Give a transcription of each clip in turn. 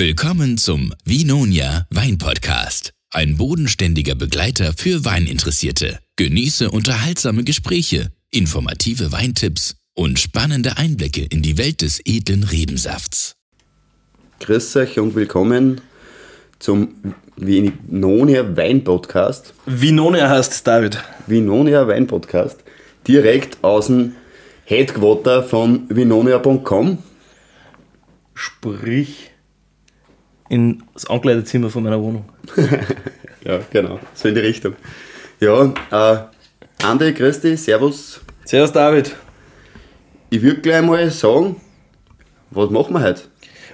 Willkommen zum Vinonia Wein Podcast. Ein bodenständiger Begleiter für Weininteressierte. Genieße unterhaltsame Gespräche, informative Weintipps und spannende Einblicke in die Welt des edlen Rebensafts. Grüß euch und willkommen zum Vinonia Wein Podcast. Vinonia heißt David. Vinonia Wein Podcast. Direkt aus dem Headquarter von vinonia.com. Sprich in das Ankleidezimmer von meiner Wohnung. Ja, genau, so in die Richtung. Ja, äh, Andi, grüß dich, servus. Servus David. Ich würde gleich mal sagen, was machen wir heute?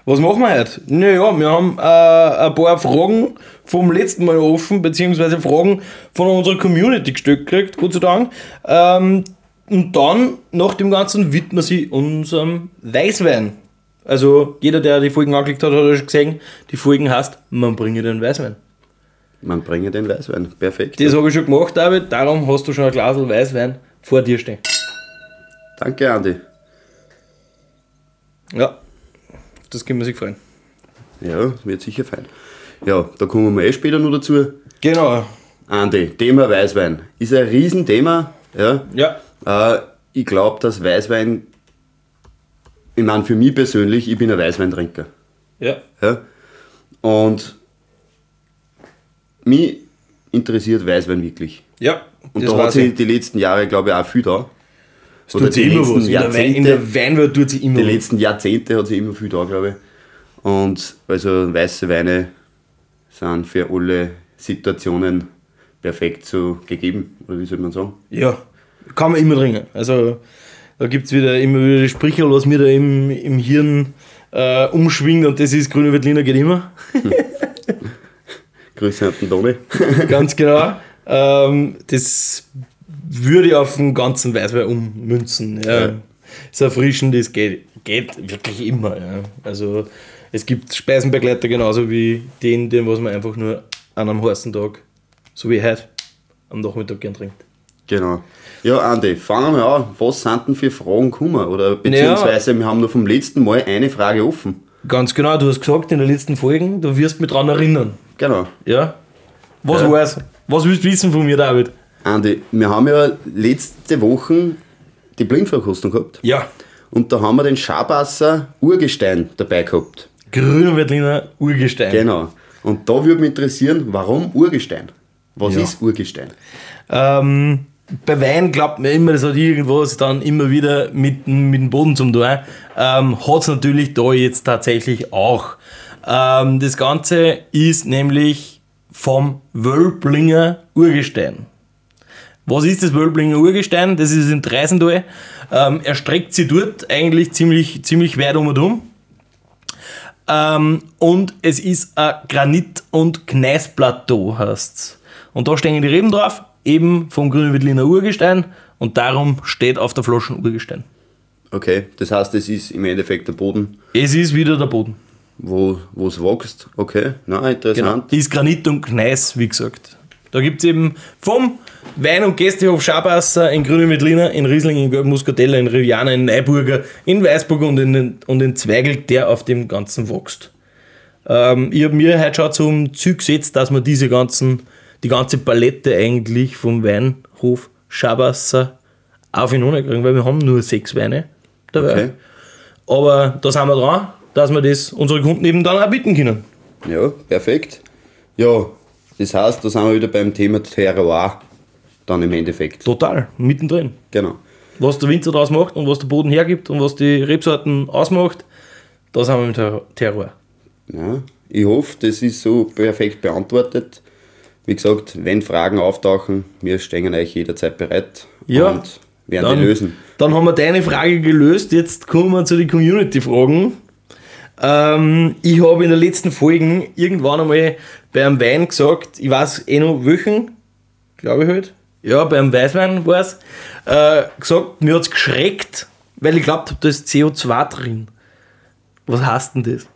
Was machen wir heute? Naja, wir haben äh, ein paar Fragen vom letzten Mal offen, beziehungsweise Fragen von unserer Community gestellt gekriegt, Gott sei Dank. Ähm, und dann, nach dem Ganzen, widmen sie unserem Weißwein. Also, jeder, der die Folgen angeklickt hat, hat ja schon gesehen, die Folgen heißt, man bringe den Weißwein. Man bringe den Weißwein. Perfekt. Das habe ich schon gemacht, David, darum hast du schon ein Glas Weißwein vor dir stehen. Danke, Andi. Ja, das können wir sich freuen. Ja, wird sicher fein. Ja, da kommen wir eh später noch dazu. Genau. Andi, Thema Weißwein. Ist ein Riesenthema. Ja. Ja, Äh, ich glaube, dass Weißwein, ich meine, für mich persönlich, ich bin ein Weißweintrinker. ja. Ja? Und mich interessiert Weißwein wirklich. Ja, Und das da hat sich ich. die letzten Jahre, glaube ich, auch viel da. Es tut sich immer was. In der, Wein, in der Weinwelt tut sich immer die letzten Jahrzehnte hat sich immer viel da, glaube ich. Und also weiße Weine sind für alle Situationen perfekt so gegeben, oder wie soll man sagen? Ja, kann man immer trinken. Also da gibt es wieder immer wieder die Sprichwort, was mir da im, im Hirn äh, umschwingt und das ist grüne Veltliner geht immer. Grüße an den Toni. Ganz genau. Ähm, das würde ich auf den ganzen Weißwein ummünzen. Ja. Ja. Ist erfrischend, das geht, geht wirklich immer. Ja. Also es gibt Speisenbegleiter genauso wie den, den was man einfach nur an einem heißen Tag, so wie heute, am Nachmittag gern trinkt. Genau. Ja, Andi, fangen wir an. Was sind denn für Fragen gekommen? Oder beziehungsweise wir haben noch vom letzten Mal eine Frage offen. Ganz genau, du hast gesagt in der letzten Folge, du wirst mich dran erinnern. Genau. Ja? Was Ja. war's? Was willst du wissen von mir, David? Andi, wir haben ja letzte Woche die Blindverkostung gehabt. Ja. Und da haben wir den Schabasser Urgestein dabei gehabt. Grüner Veltliner Urgestein. Genau. Und da würde mich interessieren, warum Urgestein? Was Ja. ist Urgestein? Ähm, bei Wein glaubt man immer, das hat irgendwas dann immer wieder mit, mit dem Boden zum tun. Ähm, hat es natürlich da jetzt tatsächlich auch. Ähm, das Ganze ist nämlich vom Wölblinger Urgestein. Was ist das Wölblinger Urgestein? Das ist im Dreisental. Ähm, er streckt sich dort eigentlich ziemlich, ziemlich weit um und um. Ähm, und es ist ein Granit- und Gneisplateau, heißt's. Und da stehen die Reben drauf, eben vom grünen Veltliner Urgestein. Und darum steht auf der Flasche Urgestein. Okay, das heißt, es ist im Endeffekt der Boden, Es ist wieder der Boden. wo es wächst. Okay, na Genau. interessant. Die ist Granit und Gneis, wie gesagt. Da gibt es eben vom Wein- und Gästehof Schabasser in Grüne Veltliner, in Riesling, in Muscatella, in Riviana, in Neuburger, in Weißburg und in, den- und in Zweigel, der auf dem Ganzen wächst. Ähm, ich habe mir heute schon zum Ziel gesetzt, dass wir diese ganzen, die ganze Palette eigentlich vom Weinhof Schabasser auf ihn kriegen, weil wir haben nur sechs Weine dabei. Okay. Aber da sind wir dran, dass wir das unsere Kunden eben dann auch bieten können. Ja, perfekt. Ja, das heißt, da sind wir wieder beim Thema Terroir dann im Endeffekt. Total, mittendrin. Genau. Was der Winzer daraus macht und was der Boden hergibt und was die Rebsorten ausmacht, da sind wir im Ter- Terror. Ja, ich hoffe, das ist so perfekt beantwortet. Wie gesagt, wenn Fragen auftauchen, wir stehen euch jederzeit bereit Ja, und werden die lösen. Dann haben wir deine Frage gelöst. Jetzt kommen wir zu den Community-Fragen. Ähm, ich habe in der letzten Folge irgendwann einmal beim Wein gesagt, ich weiß eh noch welchen, glaube ich halt. Ja, beim Weißwein war es. Äh, gesagt, mir hat es geschreckt, weil ich glaubt habe, da ist CO2 drin. Was heißt denn das?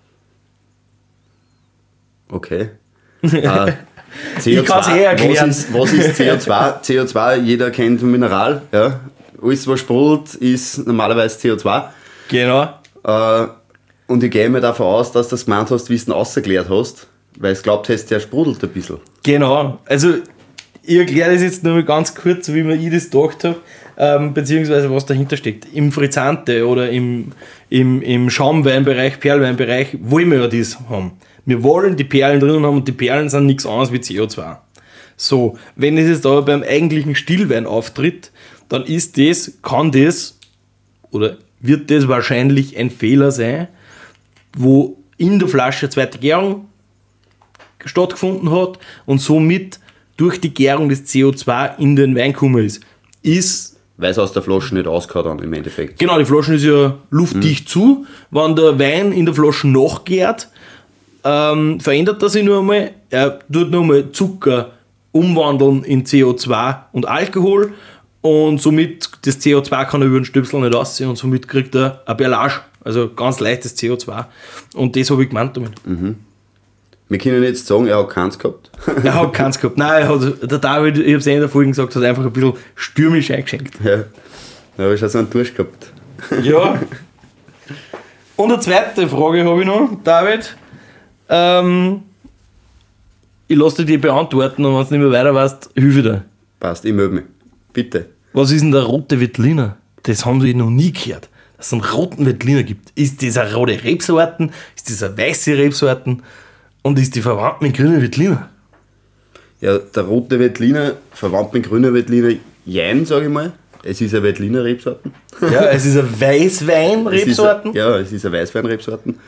Okay. Äh, Ich kann's eh erklären. Was ist, was ist CO2? CO2, jeder kennt ein Mineral. Ja. Alles, was sprudelt, ist normalerweise CO2. Genau. Äh, Und ich gehe mir davon aus, dass du das gemeint hast, wie du es ausgeklärt hast, weil es glaubt hast, der sprudelt ein bisschen. Genau, also ich erkläre das jetzt nur mal ganz kurz, wie mir ich das gedacht habe, ähm, beziehungsweise was dahinter steckt. Im Frizzante oder im, im, im Schaumweinbereich, Perlweinbereich wollen wir ja das haben. Wir wollen die Perlen drinnen haben und die Perlen sind nichts anderes wie CO2. So, wenn es jetzt aber beim eigentlichen Stillwein auftritt, dann ist das, kann das oder wird das wahrscheinlich ein Fehler sein, wo in der Flasche zweite Gärung stattgefunden hat und somit durch die Gärung das CO2 in den Wein gekommen ist. Ist Weil es aus der Flasche nicht rausgehauen dann im Endeffekt. Genau, die Flaschen ist ja luftdicht zu. Wenn der Wein in der Flasche nachgärt, ähm, verändert er sich nur einmal. Er tut nur einmal Zucker umwandeln in CO2 und Alkohol und somit das CO2 kann er über den Stöpsel nicht aussehen und somit kriegt er eine Perlage, also ganz leichtes CO2. Und das habe ich gemeint damit. Wir können jetzt sagen, er hat keins gehabt. Er hat keins gehabt. Nein, hat, der David, ich habe es eh in der Folge gesagt, hat einfach ein bisschen stürmisch eingeschenkt. ja. Da habe ich schon so einen Durst gehabt. Ja. Und eine zweite Frage habe ich noch, David. Ähm, ich lasse dir die beantworten und wenn du nicht mehr weiter weißt, hilfe dir. Passt, ich melde mich. Bitte. Was ist denn der rote Veltliner? Das haben sie noch nie gehört, dass es einen roten Veltliner gibt. Ist das eine rote Rebsorten? Ist das eine weiße Rebsorten? Und ist die verwandt mit grünen Veltliner? Ja, der rote Veltliner, verwandt mit grüner Veltliner, jein, sage ich mal. Es ist eine Veltliner Rebsorten. Ja, es ist eine Es ist Weißwein-Rebsorten. ein- Ja, es ist eine Weißweinrebsorten.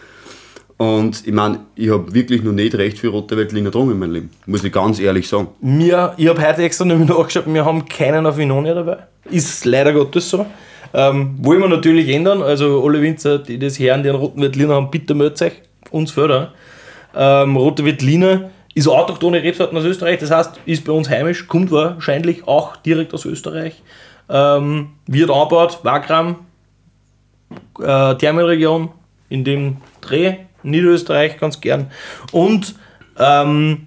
Und ich meine, ich habe wirklich noch nicht recht viel rote Veltliner getrunken in meinem Leben. Muss ich ganz ehrlich sagen. Wir, ich habe heute extra nämlich nachgeschaut, wir haben keinen auf Vinonia dabei. Ist leider Gottes so. Ähm, wollen wir natürlich ändern. Also alle Winzer, die das hören, die einen roten Veltliner haben, bitte meldet euch. Uns fördern. Ähm, rote Veltliner ist eine autochthone Rebsorten aus Österreich, das heißt, ist bei uns heimisch, kommt wahrscheinlich auch direkt aus Österreich. Ähm, wird angebaut, Wagram, äh, Thermenregion, in dem Dreh, Niederösterreich ganz gern. Und ähm,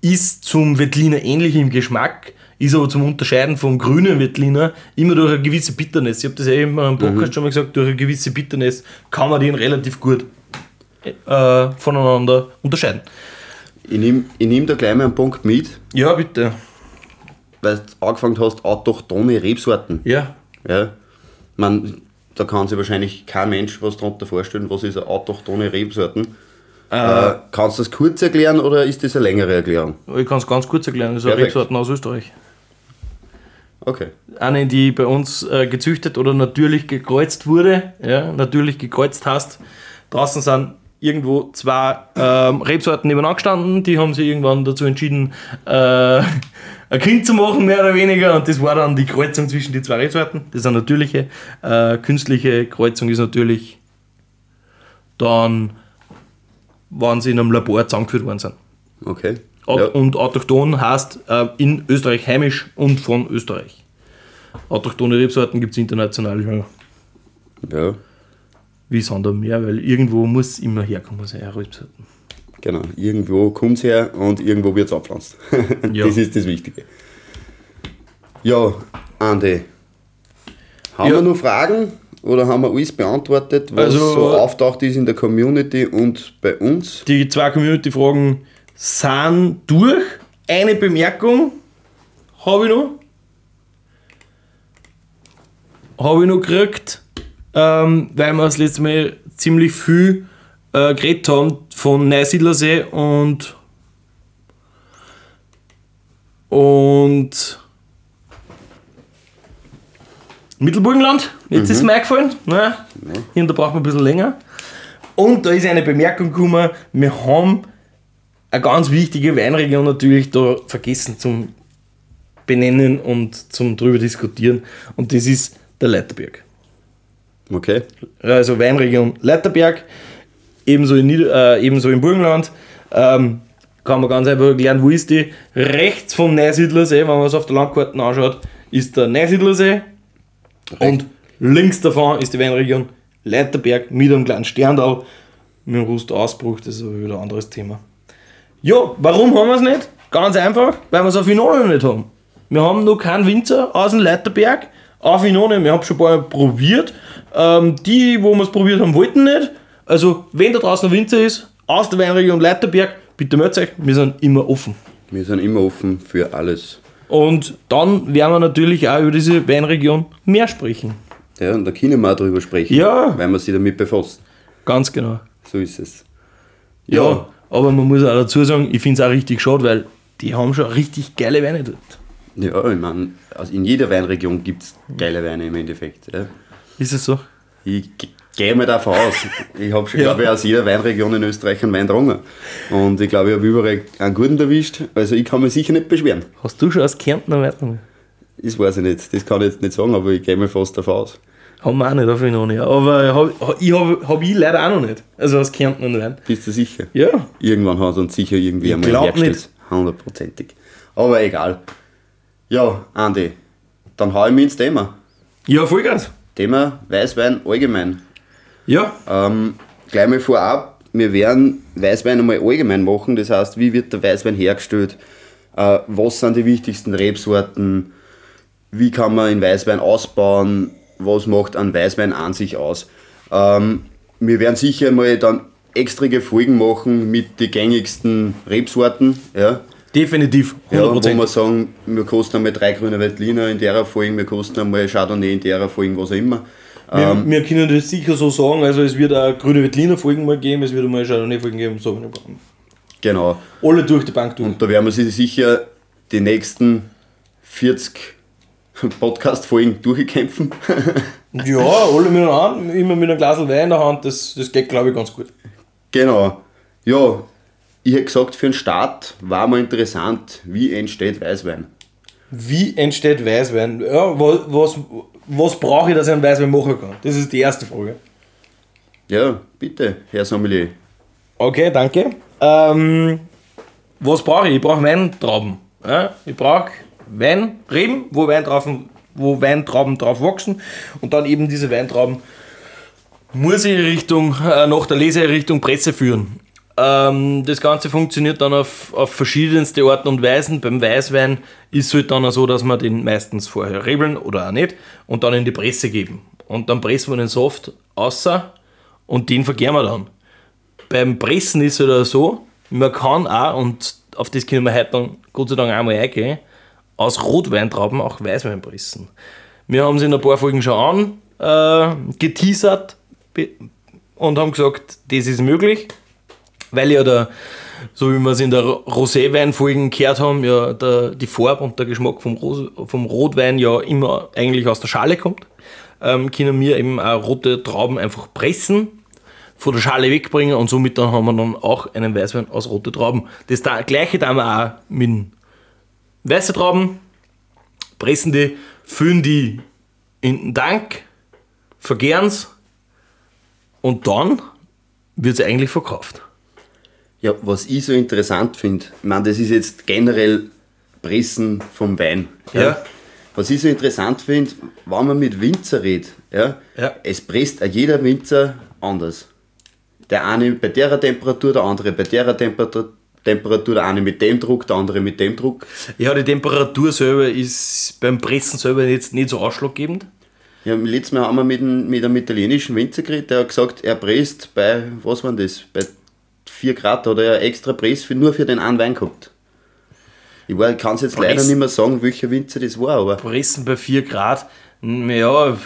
ist zum Veltliner ähnlich im Geschmack, ist aber zum Unterscheiden vom grünen Veltliner immer durch eine gewisse Bitterness. Ich habe das ja eben am Podcast schon mal gesagt, durch eine gewisse Bitterness kann man den relativ gut äh, voneinander unterscheiden. Ich nehme ich nehm da gleich mal einen Punkt mit, Ja, bitte. weil du angefangen hast, autochthone Rebsorten. Ja. Ja. Man, da kann sich wahrscheinlich kein Mensch was darunter vorstellen, was ist eine autochthone Rebsorten. Äh, kannst du das kurz erklären oder ist das eine längere Erklärung? Ich kann es ganz kurz erklären, das ist eine Perfekt. Rebsorten aus Österreich. Okay. eine, die bei uns äh, gezüchtet oder natürlich gekreuzt wurde, ja, natürlich gekreuzt hast. Draußen sind irgendwo zwei ähm, Rebsorten nebeneinander gestanden, die haben sich irgendwann dazu entschieden, äh, ein Kind zu machen, mehr oder weniger, und das war dann die Kreuzung zwischen die zwei Rebsorten. Das ist eine natürliche, äh, künstliche Kreuzung ist natürlich dann, wann sie in einem Labor zusammengeführt worden sind. Okay. Ja. Und autochthon heißt äh, in Österreich heimisch und von Österreich. Autochthone Rebsorten gibt es international ja. ja, wie Sand am Meer, weil irgendwo muss immer herkommen, eine Rebsorten. genau. Irgendwo kommt es her und irgendwo wird es abpflanzt. Ja. Das ist das Wichtige. Ja, Andi. Haben Ja. wir noch Fragen oder haben wir alles beantwortet, was Also- so auftaucht ist in der Community und bei uns? Die zwei Community-Fragen sind durch. Eine Bemerkung habe ich noch. Habe ich noch gekriegt, ähm, weil wir das letzte Mal ziemlich viel äh, geredet haben von Neusiedlersee und und Mittelburgenland. Jetzt ist es mir eingefallen. Ne? Hier und da braucht man ein bisschen länger. Und da ist eine Bemerkung gekommen, wir haben eine ganz wichtige Weinregion natürlich da vergessen zum Benennen und zum drüber diskutieren. Und das ist der Leiterberg. Okay. Also Weinregion Leiterberg, ebenso in, Nieder äh, ebenso im Burgenland. Ähm, kann man ganz einfach erklären, wo ist die? Rechts vom Neusiedlersee, wenn man es auf der Landkarte anschaut, ist der Neusiedlersee. Und links davon ist die Weinregion Leiterberg mit einem kleinen Sterndal. Mit dem Rustausbruch, das ist aber wieder ein anderes Thema. Ja, warum haben wir es nicht? Ganz einfach, weil wir es auf Inonen nicht haben. Wir haben noch keinen Winzer aus dem Leiterberg auf Inonen. Wir haben schon ein paar Mal probiert. Ähm, die, wo wir es probiert haben, wollten nicht. Also, wenn da draußen Winzer ist, aus der Weinregion Leiterberg, bitte meldet euch, wir sind immer offen. Wir sind immer offen für alles. Und dann werden wir natürlich auch über diese Weinregion mehr sprechen. Ja, und da können wir auch drüber sprechen. Ja. Weil wir sich damit befassen. Ganz genau. So ist es. Ja, aber man muss auch dazu sagen, ich finde es auch richtig schade, weil die haben schon richtig geile Weine dort. Ja, ich meine, also in jeder Weinregion gibt es geile Weine im Endeffekt. Ja. Ist es so? Ich ge- gehe mal davon aus. Ich habe schon, Ja. glaube ich, aus jeder Weinregion in Österreich einen Wein getrunken. Und ich glaube, ich habe überall einen guten erwischt. Also ich kann mich sicher nicht beschweren. Hast du schon aus Kärntner Weine? Das weiß ich nicht. Das kann ich jetzt nicht sagen, aber ich gehe mal fast davon aus. Haben wir auch nicht, auf noch nicht. Aber hab, ich habe hab ich leider auch noch nicht. Also aus Kärntner Wein. Bist du sicher? Ja. Irgendwann hat uns sicher irgendwie Ich einmal glaub hergestellt. nicht. Hundertprozentig. Aber egal. Ja, Andi, dann hau ich mich ins Thema. Ja, Vollgas. Thema Weißwein allgemein. Ja. Ähm, gleich mal vorab, wir werden Weißwein einmal allgemein machen. Das heißt, wie wird der Weißwein hergestellt? Äh, was sind die wichtigsten Rebsorten? Wie kann man in Weißwein ausbauen? Was macht ein Weißwein an sich aus? Ähm, wir werden sicher mal dann extra Folgen machen mit den gängigsten Rebsorten. Ja. Definitiv. Ja, wo 100%. wir sagen, wir kosten einmal drei grüne Veltliner in der Folge, wir kosten einmal Chardonnay in der Folge, was auch immer. wir, wir können das sicher so sagen. Also, es wird auch grüne Veltliner Folgen mal geben, es wird einmal Chardonnay Folgen geben, so Sachen. Genau. Alle durch die Bank durch. Und da werden wir sich sicher die nächsten 40 Podcast-Folgen durchkämpfen. Ja, alle mit einer Hand, immer mit einem Glas Wein in der Hand, das, das geht, glaube ich, ganz gut. genau. Ja, ich hätte gesagt, für den Start war mal interessant, wie entsteht Weißwein. Wie entsteht Weißwein? Ja, was, was, was brauche ich, dass ich einen Weißwein machen kann? Das ist die erste Frage. Ja, bitte, Herr Sommelier. Okay, danke. Ähm, was brauche ich? Ich brauche Weintrauben. Ja? Ich brauche Weinreben, wo Weintrauben, wo Weintrauben drauf wachsen und dann eben diese Weintrauben muss ich Richtung, äh, nach der Lese Richtung Presse führen. Ähm, das Ganze funktioniert dann auf, auf verschiedenste Arten und Weisen. Beim Weißwein ist es halt dann auch so, dass wir den meistens vorher rebeln oder auch nicht und dann in die Presse geben. Und dann pressen wir den Saft außer und den vergären wir dann beim Pressen ist es halt auch so, man kann auch, und auf das können wir heute dann Gott sei Dank einmal eingehen, aus Rotweintrauben auch Weißwein pressen. Wir haben es in ein paar Folgen schon an, äh, geteasert und haben gesagt, das ist möglich, weil ja der, so wie wir es in der Roséwein-Folgen gehört haben, ja der, die Farbe und der Geschmack vom, Ros vom Rotwein ja immer eigentlich aus der Schale kommt, ähm, können wir eben auch rote Trauben einfach pressen von der Schale wegbringen und somit dann haben wir dann auch einen Weißwein aus rote Trauben. Das da, gleiche tun wir auch mit weißen Trauben, pressen die, füllen die in den Tank, vergären es und dann wird es eigentlich verkauft. Ja, was ich so interessant finde, ich meine, das ist jetzt generell Pressen vom Wein. Ja. Was ich so interessant finde, wenn man mit Winzer redet, ja, Ja. es presst jeder Winzer anders. Der eine bei der Temperatur, der andere bei der Temperatur, Temperatur, der eine mit dem Druck, der andere mit dem Druck. Ja, die Temperatur selber ist beim Pressen selber jetzt nicht so ausschlaggebend. Ja, letztes Mal haben wir mit einem, mit einem italienischen Winzer geredet, der hat gesagt, er presst bei, was war das, bei 4 Grad oder er extra Press für, nur für den einen Wein gehabt. Ich kann es jetzt leider Press- nicht mehr sagen, welcher Winzer das war, aber, Pressen bei 4 Grad, ja,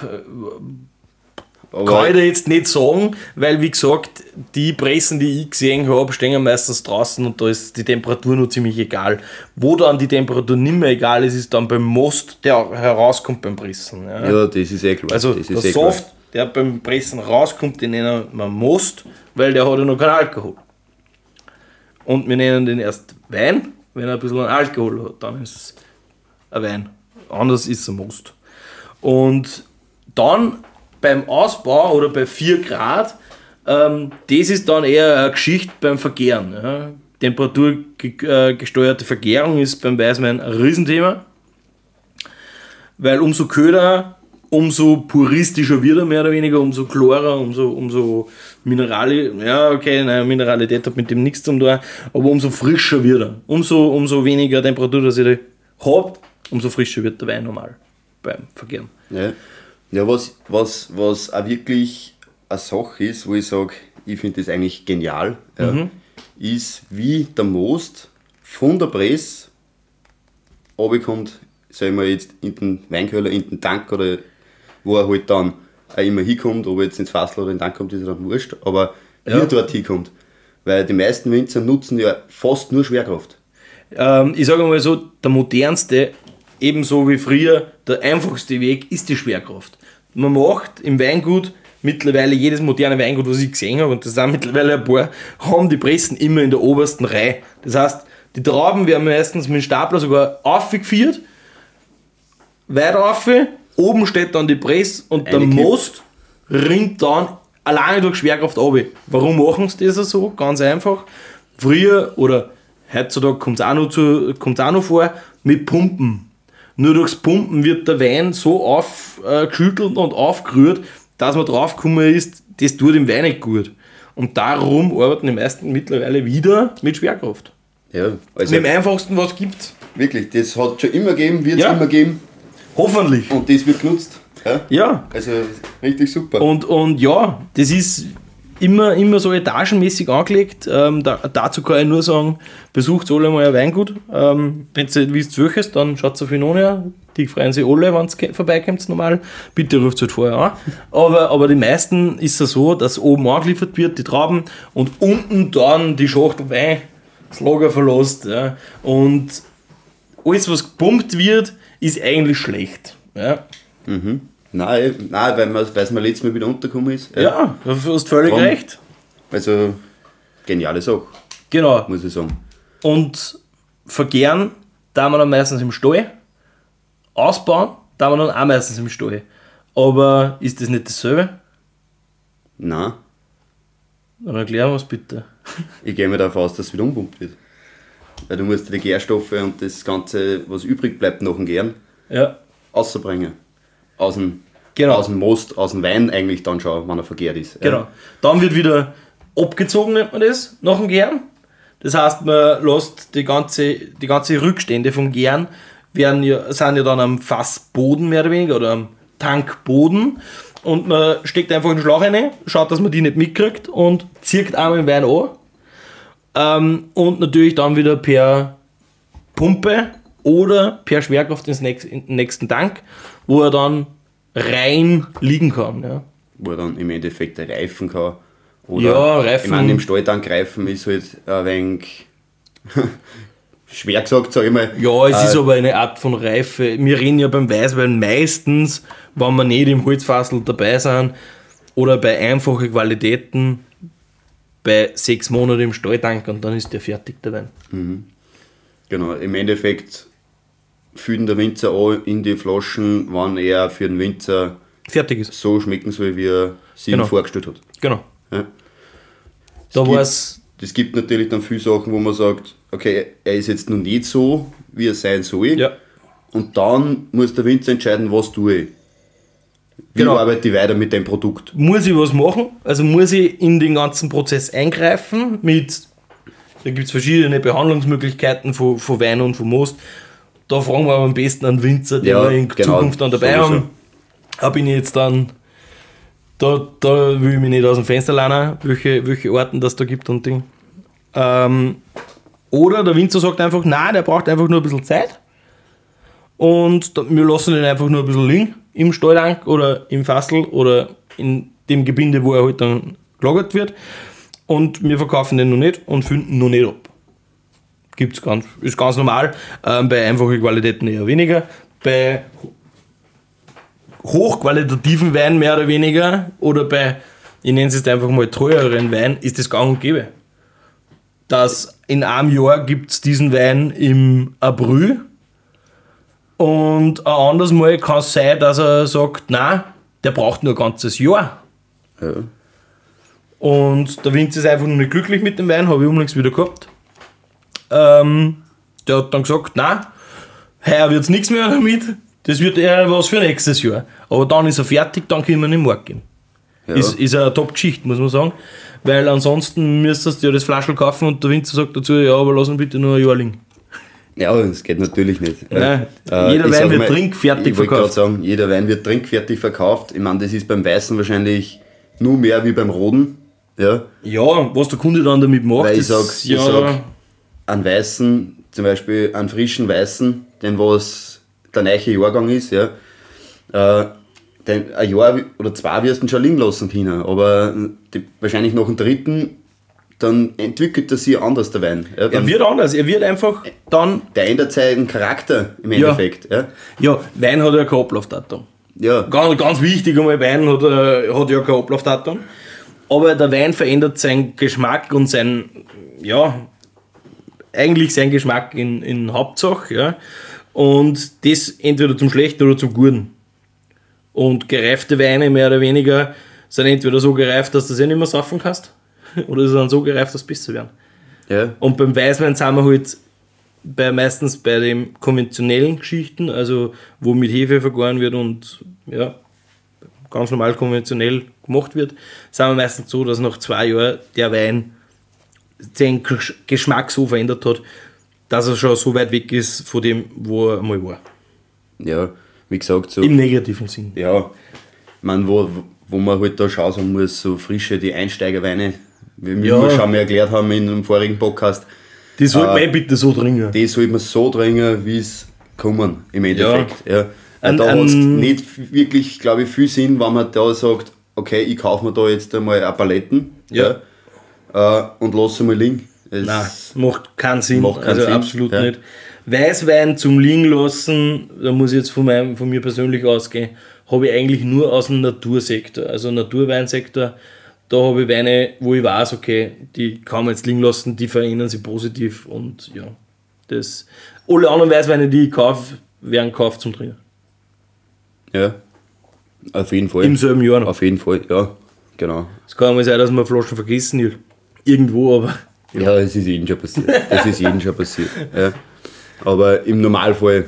aber Kann ich dir jetzt nicht sagen, weil wie gesagt, die Pressen, die ich gesehen habe, stehen meistens draußen und da ist die Temperatur nur ziemlich egal. Wo dann die Temperatur nicht mehr egal ist, ist dann beim Most, der herauskommt beim Pressen. Ja. ja, das ist eh klar. also das der eh klar. Saft, der beim Pressen rauskommt, den nennen wir Most, weil der hat ja noch keinen Alkohol. Und wir nennen den erst Wein, wenn er ein bisschen Alkohol hat, dann ist es ein Wein. Anders ist es ein Most. Und dann beim Ausbau oder bei 4 Grad, ähm, das ist dann eher eine Geschichte beim Vergären. Ja. Temperaturgesteuerte Vergärung ist beim Weißwein ein Riesenthema, weil umso köder, umso puristischer wird er mehr oder weniger, umso klarer, umso, umso Minerali, ja okay, nein, Mineralität hat mit dem nichts zu tun, aber umso frischer wird er. Umso, umso weniger Temperatur, dass ich habe, umso frischer wird der Wein normal beim Vergären. Ja, ja was, was, was auch wirklich eine Sache ist, wo ich sage, ich finde das eigentlich genial, ja, ist, wie der Most von der Presse runterkommt, sagen wir jetzt in den Weinkeller, in den Tank oder wo er halt dann auch immer hinkommt, ob er jetzt ins Fassel oder in den Tank kommt, ist dann wurscht, aber wie Ja. er dort hinkommt. Weil die meisten Winzer nutzen ja fast nur Schwerkraft. Ähm, ich sage mal so, der modernste, ebenso wie früher, der einfachste Weg ist die Schwerkraft. Man macht im Weingut mittlerweile jedes moderne Weingut, was ich gesehen habe, und das sind mittlerweile ein paar, haben die Pressen immer in der obersten Reihe. Das heißt, die Trauben werden meistens mit dem Stapler sogar aufgeführt, weiter rauf, oben steht dann die Presse und der Eingekippt. Most rinnt dann alleine durch Schwerkraft ab. Warum machen sie das so? Ganz einfach. Früher oder heutzutage kommt es auch, noch zu- auch noch vor, mit Pumpen. Nur durchs Pumpen wird der Wein so aufgeschüttelt und aufgerührt, dass man draufgekommen ist, das tut dem Wein nicht gut. Und darum arbeiten die meisten mittlerweile wieder mit Schwerkraft. Ja, also Mit dem einfachsten, was es gibt. wirklich, das hat schon immer gegeben, wird es Ja. immer geben Hoffentlich. und das wird genutzt. Ja? Ja. Also richtig super. Und, und ja, das ist immer, immer so etagenmäßig angelegt. Ähm, da, dazu kann ich nur sagen, besucht alle mal ein Weingut. Ähm, wenn ihr nicht wisst, welches, dann schaut auf Inonia. Die freuen sich alle, wenn ihr vorbeikommt, normal. Bitte ruft es halt vorher an. Aber, aber die meisten ist es so, dass oben angeliefert wird, die Trauben, und unten dann die Schachtel Wein, das Lager verlässt. Ja. Und alles, was gepumpt wird, ist eigentlich schlecht. Ja, Nein, nein weil man- weil es mir letztes Mal wieder untergekommen ist. ja du hast völlig Drum. recht. Also geniale Sache, Genau. muss ich sagen. Und verkehren da wir dann meistens im Stall. Ausbauen da wir dann auch meistens im Stall. Aber ist das nicht dasselbe? Nein, Dann erklären wir es bitte. ich gehe mir davon aus, dass es wieder umpumpt wird. Weil du musst die Gärstoffe und das Ganze, was übrig bleibt nach dem Gären, Ja, auszubringen. Aus dem, Genau. aus dem Most, aus dem Wein eigentlich dann schon, wenn er vergärt ist. genau. Dann wird wieder abgezogen, nennt man das, nach dem Gären. Das heißt, man lässt die ganze, die ganze Rückstände vom Gären werden ja, sind ja dann am Fassboden mehr oder weniger oder am Tankboden. Und man steckt einfach einen Schlauch rein, schaut, dass man die nicht mitkriegt und zirkt einmal den Wein an. Ähm, und natürlich dann wieder per Pumpe oder per Schwerkraft ins nächst, in den nächsten Tank, wo er dann rein liegen kann. Ja. Wo er dann im Endeffekt reifen kann. Oder, Ja, reifen. Ich meine, im Stalltank reifen ist halt ein wenig schwer gesagt, sag ich mal. Ja, es Äh, ist aber eine Art von Reife. Wir reden ja beim Weißwein meistens, wenn wir nicht im Holzfassel dabei sind oder bei einfachen Qualitäten bei sechs Monaten im Stalltank und dann ist der fertig, der Wein. Genau, im Endeffekt füllen der Winzer an in die Flaschen, wann er für den Winzer Fertig ist. so schmecken soll, wie er sich Genau. ihm vorgestellt hat. Genau. Ja. Da gibt- war es. Es gibt natürlich dann viele Sachen, wo man sagt, okay, er ist jetzt noch nicht so, wie er sein soll. Ja. Und dann muss der Winzer entscheiden, was tue ich. Wie Genau. arbeite ich weiter mit dem Produkt? Muss ich was machen? Also muss ich in den ganzen Prozess eingreifen mit. Da gibt es verschiedene Behandlungsmöglichkeiten von, von Wein und von Most. Da fragen wir aber am besten einen Winzer, den Ja, wir in genau, Zukunft dann dabei sowieso. haben. Da bin ich jetzt dann. Da, da will ich mich nicht aus dem Fenster lernen, welche, welche Orten das da gibt und Ding. Ähm, oder der Winzer sagt einfach, nein, der braucht einfach nur ein bisschen Zeit. Und wir lassen ihn einfach nur ein bisschen liegen im Stalltank oder im Fassel oder in dem Gebinde, wo er halt dann gelagert wird. Und wir verkaufen den noch nicht und finden noch nicht ab. Gibt's ganz, ist ganz normal. Ähm, bei einfachen Qualitäten eher weniger. Bei hochqualitativen Wein mehr oder weniger oder bei, ich nenne es jetzt einfach mal teureren Wein, ist das gang und gäbe. Dass in einem Jahr gibt es diesen Wein im April und ein anderes Mal kann es sein, dass er sagt, nein, der braucht nur ein ganzes Jahr. Ja. Und der Winzer ist einfach noch nicht glücklich mit dem Wein, habe ich unlängst wieder gehabt. Ähm, der hat dann gesagt, nein, heuer wird es nichts mehr damit, das wird eher was für nächstes Jahr. Aber dann ist er fertig, dann können wir in den Markt gehen. Ja. Ist, ist eine Top-Geschichte, muss man sagen. Weil ansonsten müsstest du ja das Flaschel kaufen und der Winzer sagt dazu, ja, aber lass ihn bitte nur ein Jahr liegen. Ja, das geht natürlich nicht. Nein, Äh, jeder ich Wein wird mal, trinkfertig ich wollte gerade verkauft. sagen, jeder Wein wird trinkfertig verkauft. Ich meine, das ist beim Weißen wahrscheinlich nur mehr wie beim Roten. Ja, Ja, was der Kunde dann damit macht, weil ich ist sag, ja, ich sag, einen weißen, zum Beispiel einen frischen weißen, den was der neue Jahrgang ist, ja, äh, den, ein Jahr oder zwei wirst du schon liegen lassen können, aber die, wahrscheinlich nach dem dritten, dann entwickelt er sich anders, der Wein. Ja, er wird anders. Er wird einfach dann, der ändert seinen Charakter im. Endeffekt. Ja, ja, Wein hat ja kein Ablaufdatum. ja. Ganz, ganz wichtig einmal, Wein hat, äh, hat ja kein Ablaufdatum. Aber der Wein verändert seinen Geschmack und sein, ja, eigentlich seinen Geschmack in, in Hauptsache, ja. Und das entweder zum Schlechten oder zum Guten. Und gereifte Weine mehr oder weniger sind entweder so gereift, dass du sie nicht mehr saufen kannst, oder sie sind so gereift, dass sie besser werden. ja. Und beim Weißwein sind wir halt bei, meistens bei den konventionellen Geschichten, also wo mit Hefe vergoren wird und ja, ganz normal konventionell gemacht wird, sind wir meistens so, dass nach zwei Jahren der Wein den Gesch- Geschmack so verändert hat, dass er schon so weit weg ist von dem, wo er einmal war. ja, wie gesagt, so. Im negativen Sinn. ja, man, wo, wo man halt da schauen muss, so frische, die Einsteigerweine, wie wir Ja. schon mal erklärt haben in einem vorigen Podcast, Die sollte Ah. man eh bitte so trinken. die sollte man so dringen, wie es kommen, im Endeffekt. Ja. Ein- da hat es nicht wirklich, glaube ich, viel Sinn, wenn man da sagt, okay, ich kaufe mir da jetzt einmal eine Paletten Ja. ja, äh, und lasse mal liegen. Es- Nein, macht keinen Sinn. Macht keinen also Sinn, absolut ja. nicht. Weißwein zum Liegen lassen, da muss ich jetzt von, meinem, von mir persönlich ausgehen, habe ich eigentlich nur aus dem Natursektor, also Naturweinsektor. Da habe ich Weine, wo ich weiß, okay, die kann man jetzt liegen lassen, die verändern sich positiv und ja, das. Alle anderen Weißweine, die ich kaufe, werden gekauft zum Trinken. ja, auf jeden Fall. Im selben Jahr noch. Auf jeden Fall, ja, genau. Es kann mal sein, dass wir Flaschen vergessen ir- irgendwo, aber Ja, das ist jedem schon passiert. Das ist jedem schon passiert. Ja. Aber im Normalfall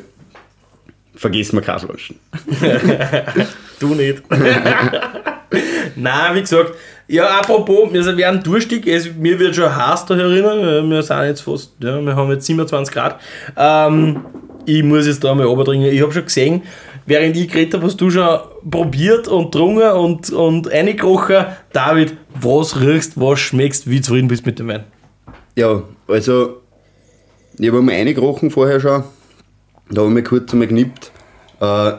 vergessen wir keine Flaschen. Du nicht. Nein, wie gesagt, ja, apropos, wir werden durstig, es, mir wird schon heiß da herinnen, wir sind jetzt fast, ja, wir haben jetzt 27 Grad. Ähm, ich muss jetzt da mal runtertrinken. Ich habe schon gesehen, während ich geredet habe, hast du schon probiert und getrunken und, und reingekrochen. David, was riechst, was schmeckst, wie zufrieden bist mit dem Wein? Ja, also, ich habe mal reingerochen vorher schon. Da habe ich mich kurz einmal genippt. Äh,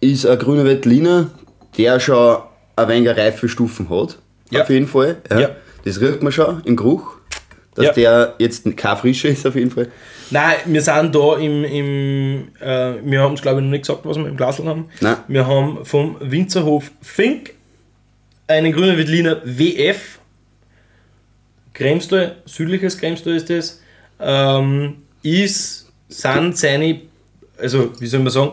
ist ein grüner Veltliner, der schon ein wenig reife Stufen hat. Ja. Auf jeden Fall. Ja. Ja. Das riecht man schon im Geruch. Dass Ja. der jetzt kein frischer ist, auf jeden Fall. Nein, wir sind da im, im äh, wir haben es glaube ich noch nicht gesagt, was wir im Glasl haben. Nein. Wir haben vom Winzerhof Fink einen grünen Veltliner WF. Kremstal, südliches Kremstal ist das. Ähm, ist, sind seine, also wie soll man sagen,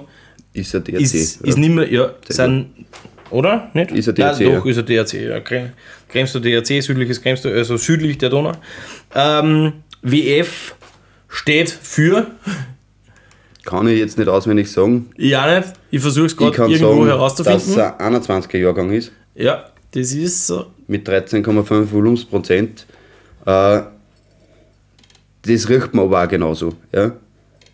Ist ein DRC. ist, ja. ist nicht mehr, ja, sind, oder? Nicht? Ist ein Nein, DRC, doch, ist ein DRC, ja. Krem- Kremstal DRC, südliches Kremstal, also südlich der Donau. Ähm, WF steht für, Kann ich jetzt nicht auswendig sagen. ich auch nicht, ich versuche es Ich gerade kann irgendwo sagen, herauszufinden. dass es ein 21er Jahrgang ist. ja, das ist so. mit 13,5 Volumensprozent. Äh, das riecht man aber auch genauso. Ja?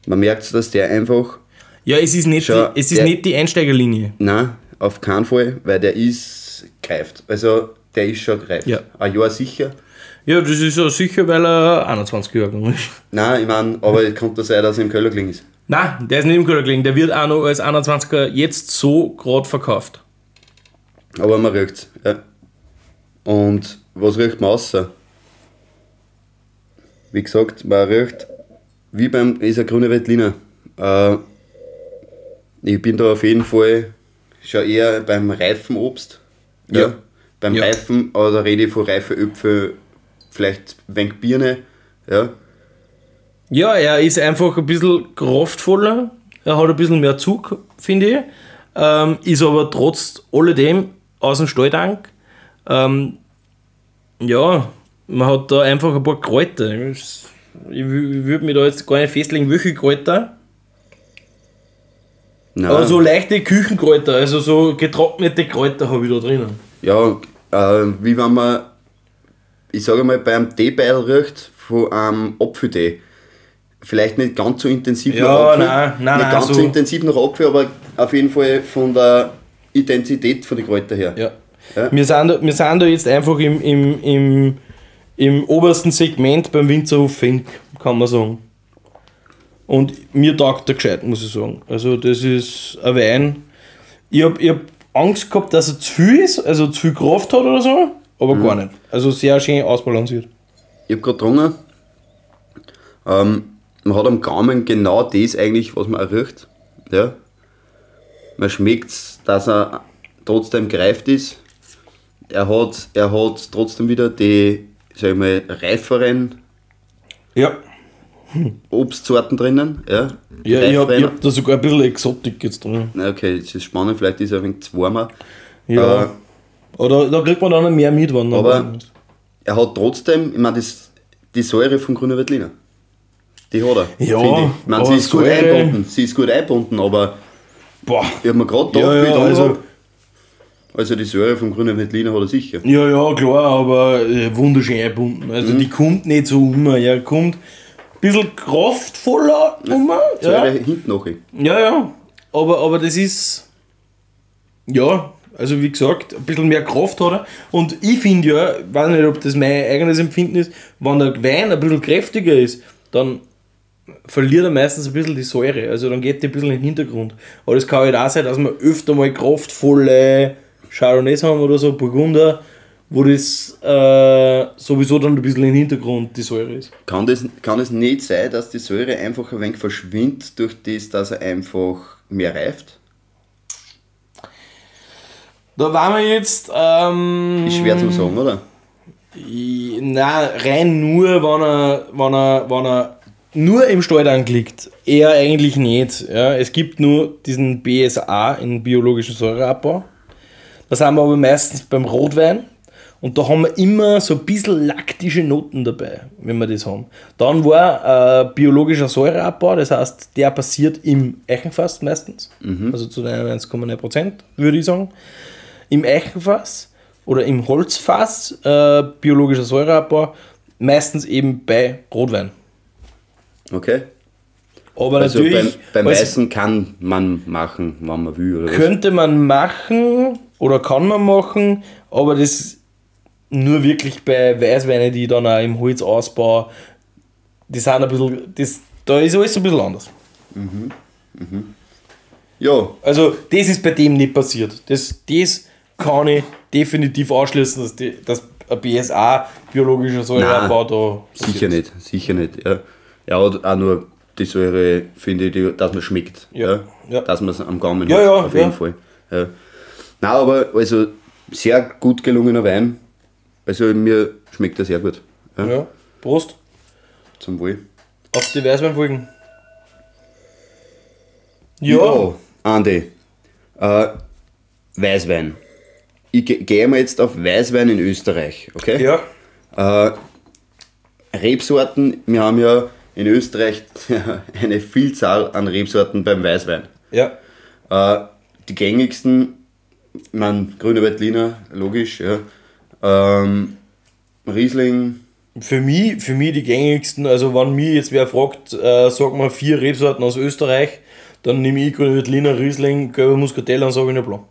Man merkt, dass der einfach, Ja, es ist nicht, Schau, die, es ist der- nicht die Einsteigerlinie. nein, auf keinen Fall, weil der ist greift. Also der ist schon greift. Ja. Ein Jahr sicher. Ja, das ist ja sicher, weil er 21 Jahre alt ist. Nein, ich meine, aber es kann sein, dass er im Keller gelingen ist. Nein, der ist nicht im gelegen. Der wird auch noch als 21er jetzt so gerade verkauft. Aber man riecht ja. Und was riecht man außer? Wie gesagt, man riecht wie beim, ist ein grüner Veltliner. Äh, ich bin da auf jeden Fall schon eher beim reifen Obst. Ja. Beim Ja. reifen, aber da rede ich von reifen Äpfel, vielleicht wenig Birne. Ja. Ja, er ist einfach ein bisschen kraftvoller. Er hat ein bisschen mehr Zug, finde ich. Ähm, ist aber trotz alledem aus dem Stalltank. Ähm, ja, man hat da einfach ein paar Kräuter. Ich würde mich da jetzt gar nicht festlegen, welche Kräuter. Nein. Aber so leichte Küchenkräuter, also so getrocknete Kräuter habe ich da drinnen. Ja, äh, wie wenn man, ich sage mal, beim Teebeil riecht von einem Apfeltee. Vielleicht nicht ganz so intensiv Ja, nach Apfel. nein, nein, nicht ganz so, so- intensiv nach Apfel, aber auf jeden Fall von der Intensität von den Kräutern her. Ja. Ja. Wir, sind, da- wir sind da jetzt einfach im, im, im, im obersten Segment beim Winzerhof Fink, kann man sagen. Und mir taugt der gescheit, muss ich sagen. Also, das ist ein Wein. Ich habe ich hab Angst gehabt, dass er zu viel ist, also zu viel Kraft hat oder so, aber gar nicht. Also, sehr schön ausbalanciert. Ich habe gerade getrunken. Ähm, man hat am Gaumen genau das eigentlich, was man riecht. Ja. Man schmeckt, dass er trotzdem gereift ist. Er hat, er hat trotzdem wieder die, sag ich mal, reiferen Ja. Obstsorten drinnen. Ja, Ja, ich habe hab da sogar ein bisschen Exotik jetzt drin. Okay, das ist spannend, vielleicht ist er ein wenig warmer. Ja. Äh, Oder da kriegt man dann noch mehr mit, wenn er Aber- er hat trotzdem, ich meine, das, die Säure von Grüner Veltliner. Die hat er. Ja, ich. ich meine, sie ist gut Säure- eingebunden. Sie ist gut eingebunden, aber Boah. ich habe mir gerade gedacht, Ja, ja, also- hab, also die Säure vom Grünen Veltliner hat er sicher. Ja, ja, klar, aber äh, wunderschön eingebunden. Also Mhm. die kommt nicht so um, ja, kommt bisschen kraftvoller um. Säure Ja, hinten noch. ja, ja. Aber, aber das ist, ja, also wie gesagt, ein bisschen mehr Kraft hat er. Und ich finde ja, ich weiß nicht, ob das mein eigenes Empfinden ist, wenn der Wein ein bisschen kräftiger ist, dann verliert er meistens ein bisschen die Säure. Also dann geht die ein bisschen in den Hintergrund. Aber das kann halt auch sein, dass wir öfter mal kraftvolle Chardonnays haben oder so, Burgunder, wo das äh, sowieso dann ein bisschen im Hintergrund die Säure ist. Kann, das, kann es nicht sein, dass die Säure einfach ein wenig verschwindet durch das, dass er einfach mehr reift? Da waren wir jetzt. Ähm, Ist schwer zu sagen, oder? I- Nein, rein nur, wenn er, wenn er, wenn er nur im Steuertank liegt. Eher eigentlich nicht. Ja. Es gibt nur diesen BSA, in biologischen Säureabbau. Das haben wir aber meistens beim Rotwein. Und da haben wir immer so ein bisschen laktische Noten dabei, wenn wir das haben. Dann war äh, biologischer Säureabbau, das heißt, der passiert im Eichenfass meistens. Also zu 91,9%, würde ich sagen. Im Eichenfass oder im Holzfass äh, biologischer Säureabbau, meistens eben bei Rotwein. Okay. Aber Also beim, natürlich beim als Weißen kann man machen, wann man will, oder was? könnte man machen oder kann man machen, aber das nur wirklich bei Weißweinen, die dann auch im Holzausbau, die sind ein bisschen, das, da ist alles ein bisschen anders. Ja, Also das ist bei dem nicht passiert. Das, das kann ich definitiv ausschließen, dass, die, dass ein BSA, biologischer Säureabbau, da sicher nicht, sicher nicht. Ja. Hat auch nur die Säure, finde ich, die, dass man schmeckt. Ja, ja. Dass man es am Gaumen Ja, hat, ja, auf jeden ja. Fall. Ja. Nein, aber also sehr gut gelungener Wein. Also mir schmeckt er sehr gut. Ja. Ja, Prost. Zum Wohl. Auf die Weißweinfolgen. Ja. Andi. Äh, Weißwein. Ich ge- gehe mal jetzt auf Weißwein in Österreich, okay? Ja. Äh, Rebsorten, wir haben ja in Österreich eine Vielzahl an Rebsorten beim Weißwein. Ja. Äh, die gängigsten, man grüne Veltliner, logisch, ja. Ähm, Riesling, Für mich, für mich die gängigsten, also wenn mich jetzt wer fragt, äh, sag mal vier Rebsorten aus Österreich, dann nehme ich Grüne Veltliner, Riesling, Gelber Muscatella und Sauvignon Blanc.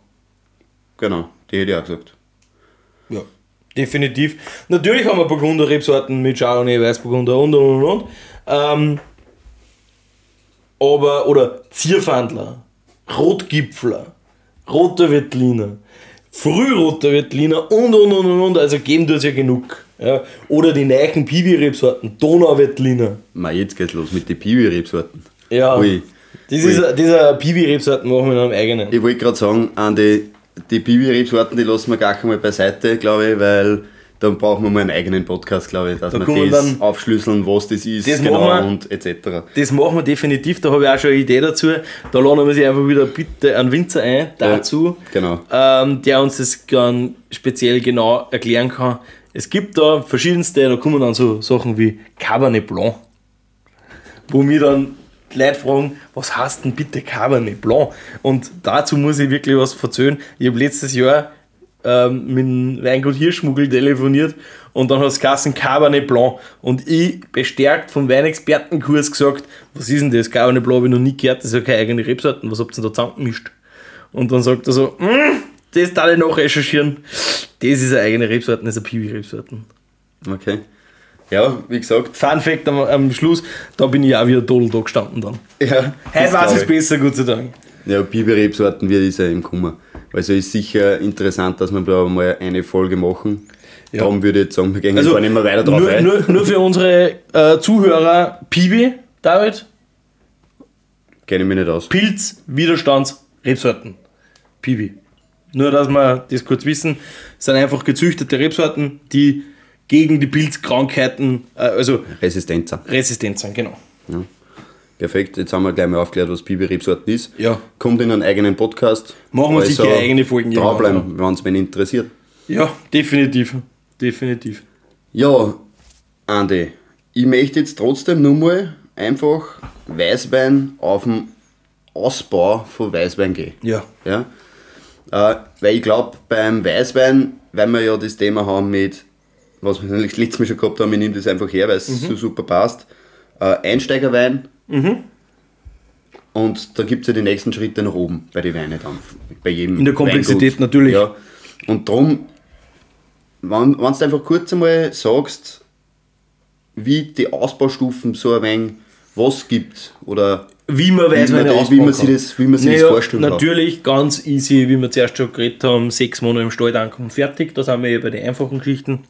genau, die hätte ich auch gesagt. Ja. Definitiv. Natürlich haben wir Burgunder Rebsorten mit Chardonnay, Weißburgunder und und und und. Ähm, aber, oder Zierfandler, Rotgipfler, rote Veltliner, frührote Veltliner und und und und und. Also geben tut es ja genug. Ja. Oder die neuen Piwi-Rebsorten, Donau-Veltliner. Ma, jetzt geht's los mit den Piwi-Rebsorten. Ja. Ui. Das Ui. ist, dieser Piwi-Rebsorten machen wir in einem eigenen. Ich wollte gerade sagen, an die, die Piwi-Rebsorten, die lassen wir gar einmal beiseite, glaube ich, weil dann brauchen wir mal einen eigenen Podcast, glaube ich, dass Da wir das dann- aufschlüsseln, was das ist, Das genau wir. und etc. Das machen wir definitiv, da habe ich auch schon eine Idee dazu. Da laden wir sich einfach wieder bitte einen Winzer ein dazu, genau. ähm, der uns das dann speziell genau erklären kann. Es gibt da verschiedenste, da kommen dann so Sachen wie Cabernet Blanc, wo mir dann die Leute fragen, was heißt denn bitte Cabernet Blanc? Und dazu muss ich wirklich was erzählen. Ich habe letztes Jahr ähm, mit dem Weingut Hirschmuggel telefoniert und dann hat es geheißen Cabernet Blanc. Und ich, bestärkt vom Weinexpertenkurs, gesagt, was ist denn das? Cabernet Blanc habe ich noch nie gehört, das ist ja keine eigene Rebsorten, was habt ihr denn da zusammengemischt? Und dann sagt er so, "Mm, das da ich noch recherchieren. Das ist eine eigene Rebsorten, das ist eine Piwi-Rebsorten. Okay. Ja, wie gesagt. Fun Fact am, am Schluss, da bin ich auch wieder total da gestanden dann. Ja, Heute weiß ich es besser, Gott sei Dank. Ja, Biberrebsorten wird es ja im Kummer. Also ist sicher interessant, dass wir da mal eine Folge machen. Ja. Darum würde ich jetzt sagen, wir gehen Also, nicht mehr weiter drauf nur, ein. nur, nur für unsere äh, Zuhörer, Piwi, David, Kenne ich mich nicht aus. Pilz, Widerstands, Rebsorten. Piwi. Nur, dass wir das kurz wissen, sind einfach gezüchtete Rebsorten, die gegen die Pilzkrankheiten, äh, also Resistenzer. resistent sind, genau. Perfekt, jetzt haben wir gleich mal aufgeklärt, was Biberrebsorten ist. Ja. Kommt in einen eigenen Podcast. Machen wir sicher eigene Folgen Dranbleiben, wenn es wen interessiert. Ja, definitiv. Definitiv. Ja, Andi, ich möchte jetzt trotzdem nur mal einfach Weißwein auf den Ausbau von Weißwein gehen. Ja. Ja? Äh, weil ich glaube, beim Weißwein, weil wir ja das Thema haben mit, was wir das letztes Mal schon gehabt haben, ich nehme das einfach her, weil es Mhm. so super passt. Äh, Einsteigerwein. Und da gibt es ja die nächsten Schritte nach oben bei den Weinen dann. Bei jedem In der Komplexität Weingut. natürlich. Ja. Und darum, wenn, wenn du einfach kurz einmal sagst, wie die Ausbaustufen so ein wenig, was gibt oder Wie man weiß, wie man, das, wie man sich das, wie man sich das vorstellen kann. Natürlich ganz easy, wie wir zuerst schon geredet haben, sechs Monate im Stall ankommen, fertig. Da sind wir ja bei den einfachen Geschichten.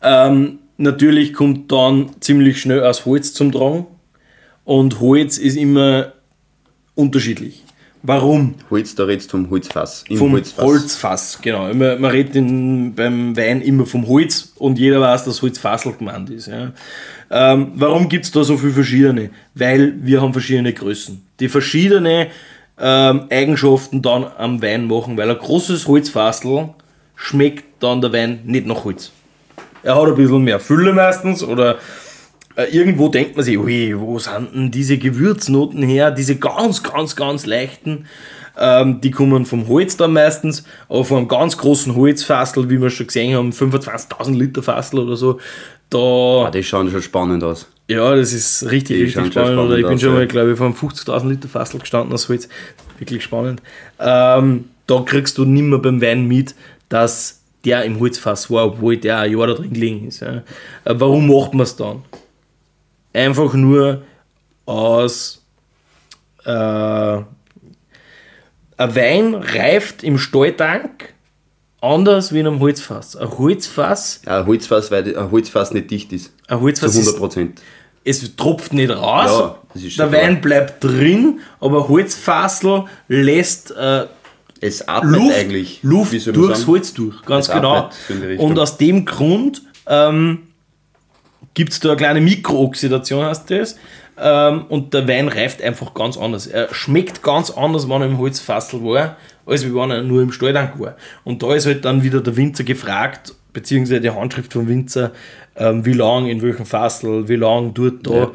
Ähm, natürlich kommt dann ziemlich schnell aus Holz zum Tragen. Und Holz ist immer unterschiedlich. Warum? Holz, da redest du vom Holzfass. Im Vom Holzfass. Holzfass, genau. Man, man redet in, beim Wein immer vom Holz und jeder weiß, dass Holzfassel gemeint ist. Ja. Ähm, warum gibt es da so viele verschiedene? Weil wir haben verschiedene Größen, die verschiedene ähm, Eigenschaften dann am Wein machen, weil ein großes Holzfassel schmeckt dann der Wein nicht nach Holz. Er hat ein bisschen mehr Fülle meistens oder äh, irgendwo denkt man sich, ui, wo sind denn diese Gewürznoten her, diese ganz, ganz, ganz leichten, ähm, die kommen vom Holz dann meistens, aber von einem ganz großen Holzfassel, wie wir schon gesehen haben, 25.000 Liter Fassel oder so, da, Ah, das schaut schon spannend aus. ja, das ist richtig, Die richtig schauen spannend. Oder ich spannend bin aus, schon ja. mal, glaube ich, von 50.000 Liter Fassel gestanden aus Holz. Wirklich spannend. Ähm, da kriegst du nimmer beim Wein mit, dass der im Holzfass war, obwohl der ein Jahr da drin gelegen ist. Ja. Äh, Warum macht man es dann? Einfach nur aus äh, ein Wein reift im Stalltank anders wie in einem Holzfass. Ein Holzfass, Ja, ein Holzfass, weil ein Holzfass nicht dicht ist. ein Zu Holzfass 100 ist Prozent. es tropft nicht raus, Ja, das ist der klar. Wein bleibt drin, aber Holzfassel lässt äh, Es atmet Luft, eigentlich. Luft durchs sagen? Holz durch, ganz Es genau. Und aus dem Grund ähm, gibt es da eine kleine Mikrooxidation, heißt das. Ähm, und der Wein reift einfach ganz anders. Er schmeckt ganz anders, wenn er im Holzfassel war, als wenn er nur im Stalltank war. Und da ist halt dann wieder der Winzer gefragt, beziehungsweise die Handschrift vom Winzer, ähm, wie lang in welchem Fassel, wie lang dort da.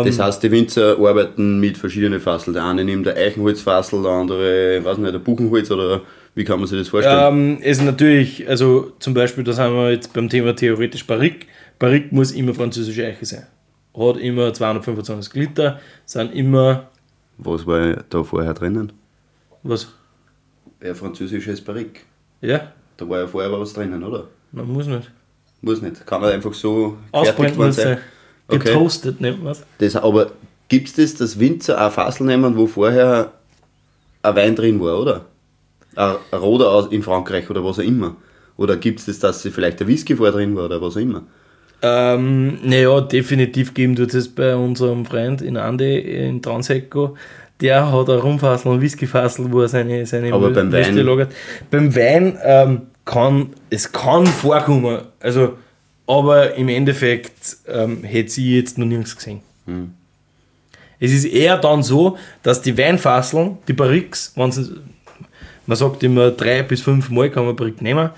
Ähm, Das heißt, die Winzer arbeiten mit verschiedenen Fasseln. Der eine nimmt der Eichenholzfassel, der andere, weiß nicht, der Buchenholz oder wie kann man sich das vorstellen? Ähm, ist natürlich, also zum Beispiel, da sind wir jetzt beim Thema theoretisch Barrique. Barrique muss immer französische Eiche sein. Hat immer 225 Liter, sind immer, Was war da vorher drinnen? was? Ein französisches Barrique. Ja? Da war ja vorher was drinnen, oder? Man muss nicht. Muss nicht. Kann er einfach so Ausbrennen worden sein. Okay. Getoastet nennt man es. Aber gibt es das, dass Winzer auch Fassel nehmen, wo vorher ein Wein drin war, oder? Ein Roder in Frankreich oder was auch immer. Oder gibt es das, dass sie vielleicht ein Whisky vorher drin war oder was auch immer? Ähm, naja, definitiv geben tut es bei unserem Freund in Ande in Transeco. Der hat ein Rumfassel und Whiskyfassel, wo er seine, seine Aber beim Wein- lagert. Beim Wein ähm, kann es kann vorkommen, also, aber im Endeffekt ähm, hätte sie jetzt noch nirgends gesehen. Es ist eher dann so, dass die Weinfasseln, die Barriques, man sagt immer drei bis fünf Mal kann man Barrique nehmen,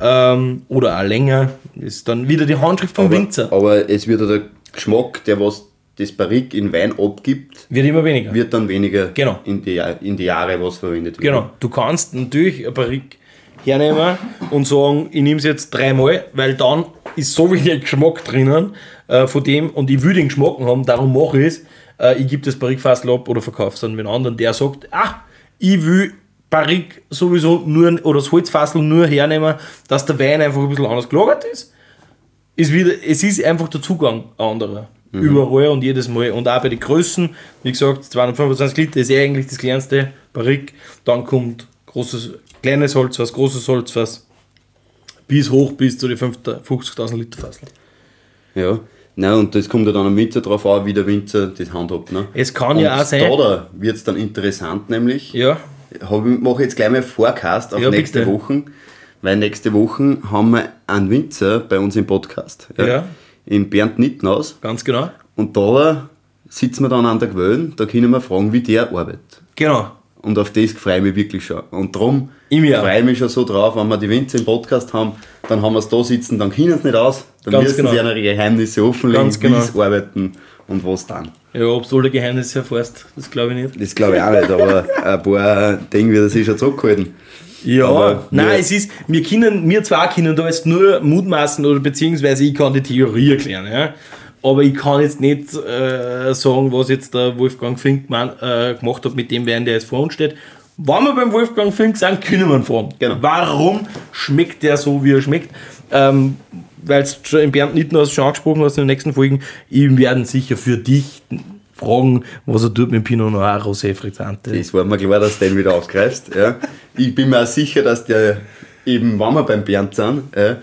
ähm, oder auch länger, ist dann wieder die Handschrift vom aber, Winzer. aber es wird der Geschmack, der was das Barrique in Wein abgibt, Wird immer weniger. wird dann weniger Genau. in, die, in die Jahre was verwendet wird. Genau. Du kannst natürlich ein Barrique hernehmen und sagen, ich nehme es jetzt dreimal, weil dann ist so wenig Geschmack drinnen äh, von dem und ich will den Geschmack haben, darum mache ich es. Äh, ich gebe das Barrique-Fassel ab oder verkaufe es an den anderen, der sagt, ah, ich will Barrique sowieso nur, oder das Holzfassel nur hernehmen, dass der Wein einfach ein bisschen anders gelagert ist. ist wieder, es ist einfach der Zugang anderer. Überall und jedes Mal. Und auch bei den Größen, wie gesagt, 225 Liter ist eh eigentlich das kleinste Barrique. Dann kommt großes, kleines Holzfass, großes Holzfass. Bis hoch bis zu den 50.000 Liter Fassel. Ja. Nein, und das kommt ja dann am Winzer drauf an, wie der Winzer das handhabt. Ne? Es kann und ja auch sein. Da wird es dann interessant, nämlich. Ja, mache jetzt gleich mal Forecast auf Ja, nächste bitte. Woche, weil nächste Woche haben wir einen Winzer bei uns im Podcast. Ja. In Bernd Nittenhaus. ganz genau. Und da sitzen wir dann an der Quelle, da können wir fragen, wie der arbeitet. Genau. Und auf das freue ich mich wirklich schon. Und darum Ich freue ich mich schon so drauf, wenn wir die Winzer im Podcast haben, dann haben wir es da sitzen, dann können sie nicht aus, dann Ganz müssen genau. sie ihre Geheimnisse offenlegen, Ganz wie genau. sie arbeiten und was dann. Ja, ob du alle Geheimnisse erfährst, das glaube ich nicht. Das glaube ich auch nicht, aber ein paar Dinge wird er sich schon zurückgehalten. Ja, Aber nein, wir- es ist, wir können, wir zwei können da jetzt nur mutmaßen oder beziehungsweise ich kann die Theorie erklären, ja. Aber ich kann jetzt nicht äh, sagen, was jetzt der Wolfgang Fink man, äh, gemacht hat mit dem Wein, der jetzt vor uns steht. Wenn wir beim Wolfgang Fink sind, können wir ihn fragen. Genau. Warum schmeckt der so, wie er schmeckt? Ähm, Weil es schon im Bernd Nittenhaus schon angesprochen hast in den nächsten Folgen, ihm werden sicher für dich fragen, was er tut mit Pinot Noir, Rosé, Frizzante. Das war mir klar, dass du den wieder aufgreifst. Ja. Ich bin mir auch sicher, dass der eben, wenn wir beim Bernd sind, ja,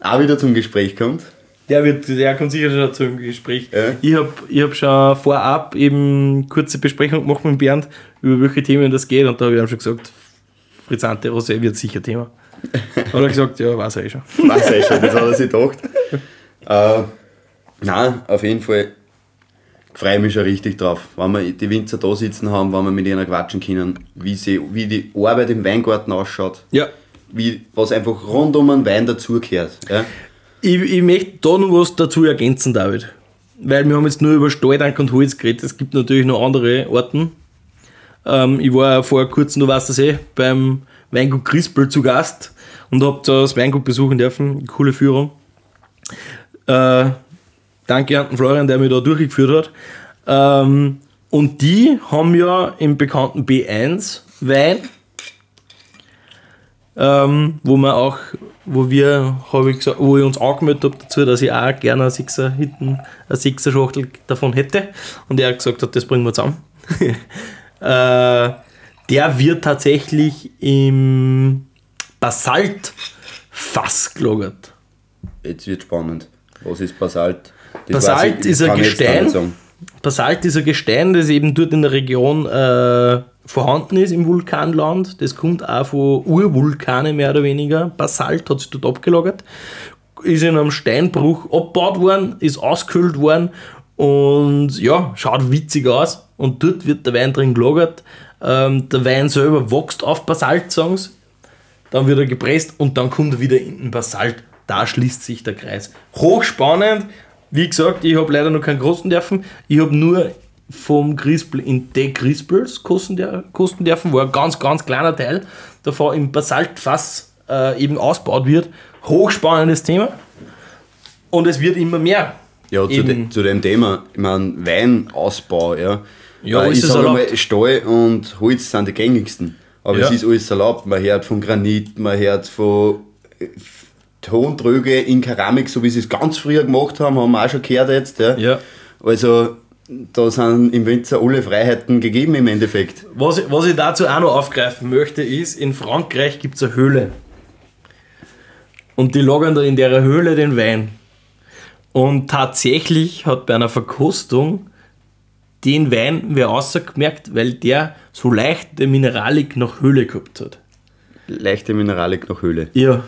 auch wieder zum Gespräch kommt. Der, wird, der kommt sicher schon zum Gespräch. Ja. Ich habe ich hab schon vorab eben kurze Besprechung gemacht mit Bernd, über welche Themen das geht und da habe ich ihm schon gesagt, Frizzante Rosé wird sicher Thema. Hat er gesagt, ja, weiß er eh schon. Weiß ich schon, das hat er sich gedacht. Äh, nein, auf jeden Fall freue ich mich schon richtig drauf, wenn wir die Winzer da sitzen haben, wenn wir mit ihnen quatschen können, wie, sie, wie die Arbeit im Weingarten ausschaut, Ja. wie, was einfach rund um einen Wein dazugehört. Ja. Ich, ich möchte da noch was dazu ergänzen, David. Weil wir haben jetzt nur über Stahltank und Holz geredet. Es gibt natürlich noch andere Orten. Ähm, ich war vor kurzem, du weißt das eh, beim Weingut Crispel zu Gast und habe das Weingut besuchen dürfen. Coole Führung. Äh, danke an den Florian, der mich da durchgeführt hat. Ähm, und die haben ja im bekannten B1 Wein, ähm, wo wir auch, wo wir, habe ich gesagt, wo ich uns angemeldet habe dazu, dass ich auch gerne eine Sixer hinten, eine Sixer Schachtel davon hätte. Und er hat gesagt das bringen wir zusammen. äh, der wird tatsächlich im Basaltfass gelagert. Jetzt wird spannend. Was ist Basalt? Das Basalt weiß ist ein ich Gestein. Basalt ist ein Gestein, das eben dort in der Region äh, vorhanden ist im Vulkanland. Das kommt auch von Urvulkanen mehr oder weniger. Basalt hat sich dort abgelagert, ist in einem Steinbruch abgebaut worden, ist ausgekühlt worden und ja, schaut witzig aus. Und dort wird der Wein drin gelagert. Ähm, der Wein selber wächst auf Basalt, sagen sie. Dann wird er gepresst und dann kommt er wieder in den Basalt. Da schließt sich der Kreis. Hochspannend. Wie gesagt, ich habe leider noch keinen kosten dürfen. Ich habe nur vom Crispel in De Crispels kosten, der, kosten dürfen, wo ein ganz, ganz kleiner Teil davon im Basaltfass äh, eben ausgebaut wird. Hochspannendes Thema. Und es wird immer mehr. Ja, zu, de, zu dem Thema, ich meine, Weinausbau, ja. Ja, Äh, ist ich sage mal, Stahl und Holz sind die gängigsten. Aber Ja. es ist alles erlaubt. Man hört von Granit, man hört von äh, Tontröge in Keramik, so wie sie es ganz früher gemacht haben, haben wir auch schon gehört jetzt. Ja. Ja. Also, da sind im Winzer alle Freiheiten gegeben im Endeffekt. Was, ich- was ich dazu auch noch aufgreifen möchte, ist, in Frankreich gibt es eine Höhle. Und die lagern da in der Höhle den Wein. Und tatsächlich hat bei einer Verkostung den Wein wer ausgemerkt, weil der so leichte Mineralik nach Höhle gehabt hat. Leichte Mineralik nach Höhle. Ja.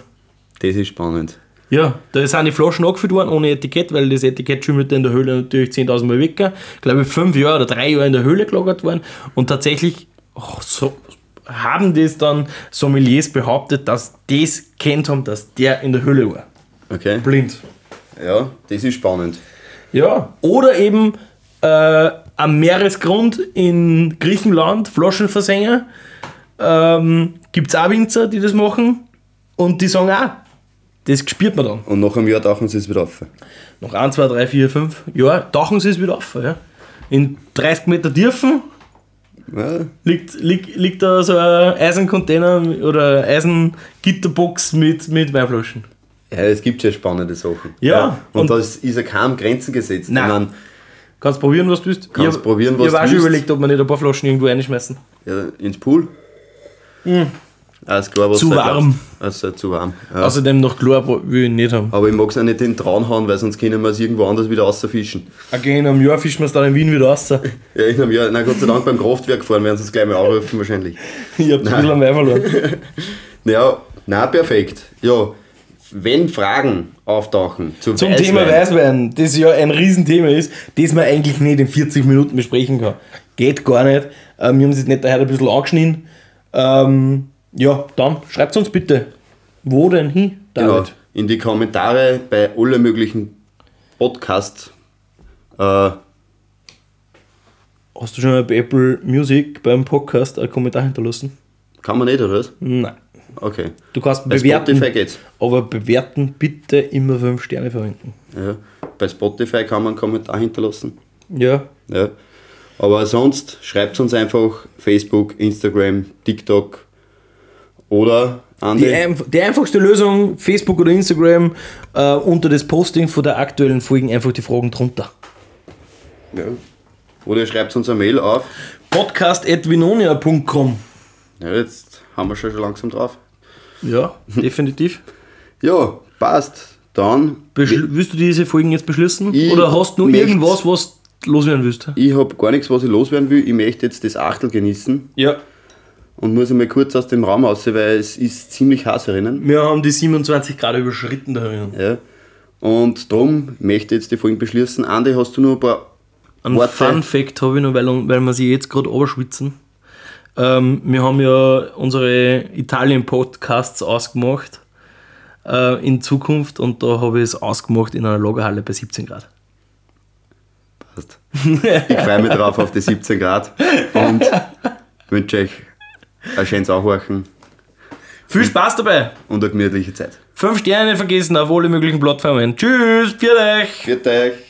Das ist spannend. Ja, da sind die Flaschen angefüllt worden ohne Etikett, weil das Etikett schimmelt in der Höhle natürlich 10.000 Mal weg. Glaube ich, fünf Jahre oder drei Jahre in der Höhle gelagert worden. Und tatsächlich oh, so, haben das dann Sommeliers behauptet, dass das kennt haben, dass der in der Höhle war. Okay? Blind. Ja, das ist spannend. Ja, oder eben äh, am Meeresgrund in Griechenland, Flaschenversänger, ähm, gibt es auch Winzer, die das machen und die sagen auch, das spürt man dann. Und nach einem Jahr tauchen sie es wieder auf. Nach 1, 2, 3, 4, 5 Jahren tauchen sie es wieder auf. Ja. In 30 Meter Tiefen Ja, Liegt, liegt, liegt da so ein Eisencontainer oder Eisengitterbox mit, mit Weinflaschen? ja, es gibt schon spannende Sachen. Ja, Und, und- da ist, ist ja kaum Grenzen gesetzt. Nein. Ich mein, Kannst probieren, was du willst. Kannst ich probieren, was Ich habe du auch schon willst. überlegt, ob wir nicht ein paar Flaschen irgendwo reinschmeißen. ja, ins Pool. Ah, ist klar, was. Zu warm. Also zu warm. Ja. Außerdem noch Chlor will ich nicht haben. Aber ich mag es auch nicht in den Traun hauen, weil sonst können wir es irgendwo anders wieder rausfischen. Okay, in einem Jahr fischen wir es dann in Wien wieder raus. Ja, in einem Jahr, na Gott sei Dank beim Kraftwerk fahren, werden sie es gleich mal anrufen wahrscheinlich. Ich hab ein bisschen am Wein verloren. Ja, na perfekt. Ja, wenn Fragen auftauchen zu Zum Weißwein, Thema Weißwein, das ja ein Riesenthema ist, das man eigentlich nicht in 40 Minuten besprechen kann. Geht gar nicht. Ähm, wir haben es jetzt nicht daher ein bisschen angeschnitten. Ähm, ja, dann schreibt uns bitte. Wo denn hin, genau, David? in die Kommentare bei allen möglichen Podcasts. Äh, Hast du schon mal bei Apple Music beim Podcast einen Kommentar hinterlassen? kann man nicht, oder was? Nein. Okay. Du kannst Bei bewerten, Spotify geht's. aber bewerten bitte immer 5 Sterne verwenden. Ja. Bei Spotify kann man einen Kommentar hinterlassen. Ja, Ja. Aber sonst schreibt uns einfach Facebook, Instagram, TikTok oder. Die, einf die einfachste Lösung, Facebook oder Instagram, äh, unter das Posting von der aktuellen Folgen einfach die Fragen drunter. ja. Oder ihr schreibt uns eine Mail auf. Podcast.vinonia.com Ja, jetzt haben wir schon, schon langsam drauf. Ja, definitiv. Ja, passt. Dann, Beschl willst du diese Folgen jetzt beschließen? Ich Oder hast du noch irgendwas, was du loswerden willst? ich habe gar nichts, was ich loswerden will. Ich möchte jetzt das Achtel genießen Ja. und muss einmal kurz aus dem Raum raus, weil es ist ziemlich heiß herinnen. Wir haben die 27 Grad überschritten da drinnen. Ja. Und darum möchte ich jetzt die Folgen beschließen. Andi, hast du noch ein paar Ein Worte? Fun Fact habe ich noch, weil, weil wir sie jetzt gerade überschwitzen. Ähm, wir haben ja unsere Italien-Podcasts ausgemacht äh, in Zukunft und da habe ich es ausgemacht in einer Lagerhalle bei 17 Grad. Passt. Ich freue mich drauf auf die 17 Grad und wünsche euch ein schönes Aufwachen Viel Spaß dabei! und eine gemütliche Zeit. Fünf Sterne vergessen auf alle möglichen Plattformen. Tschüss, für euch! Viert euch!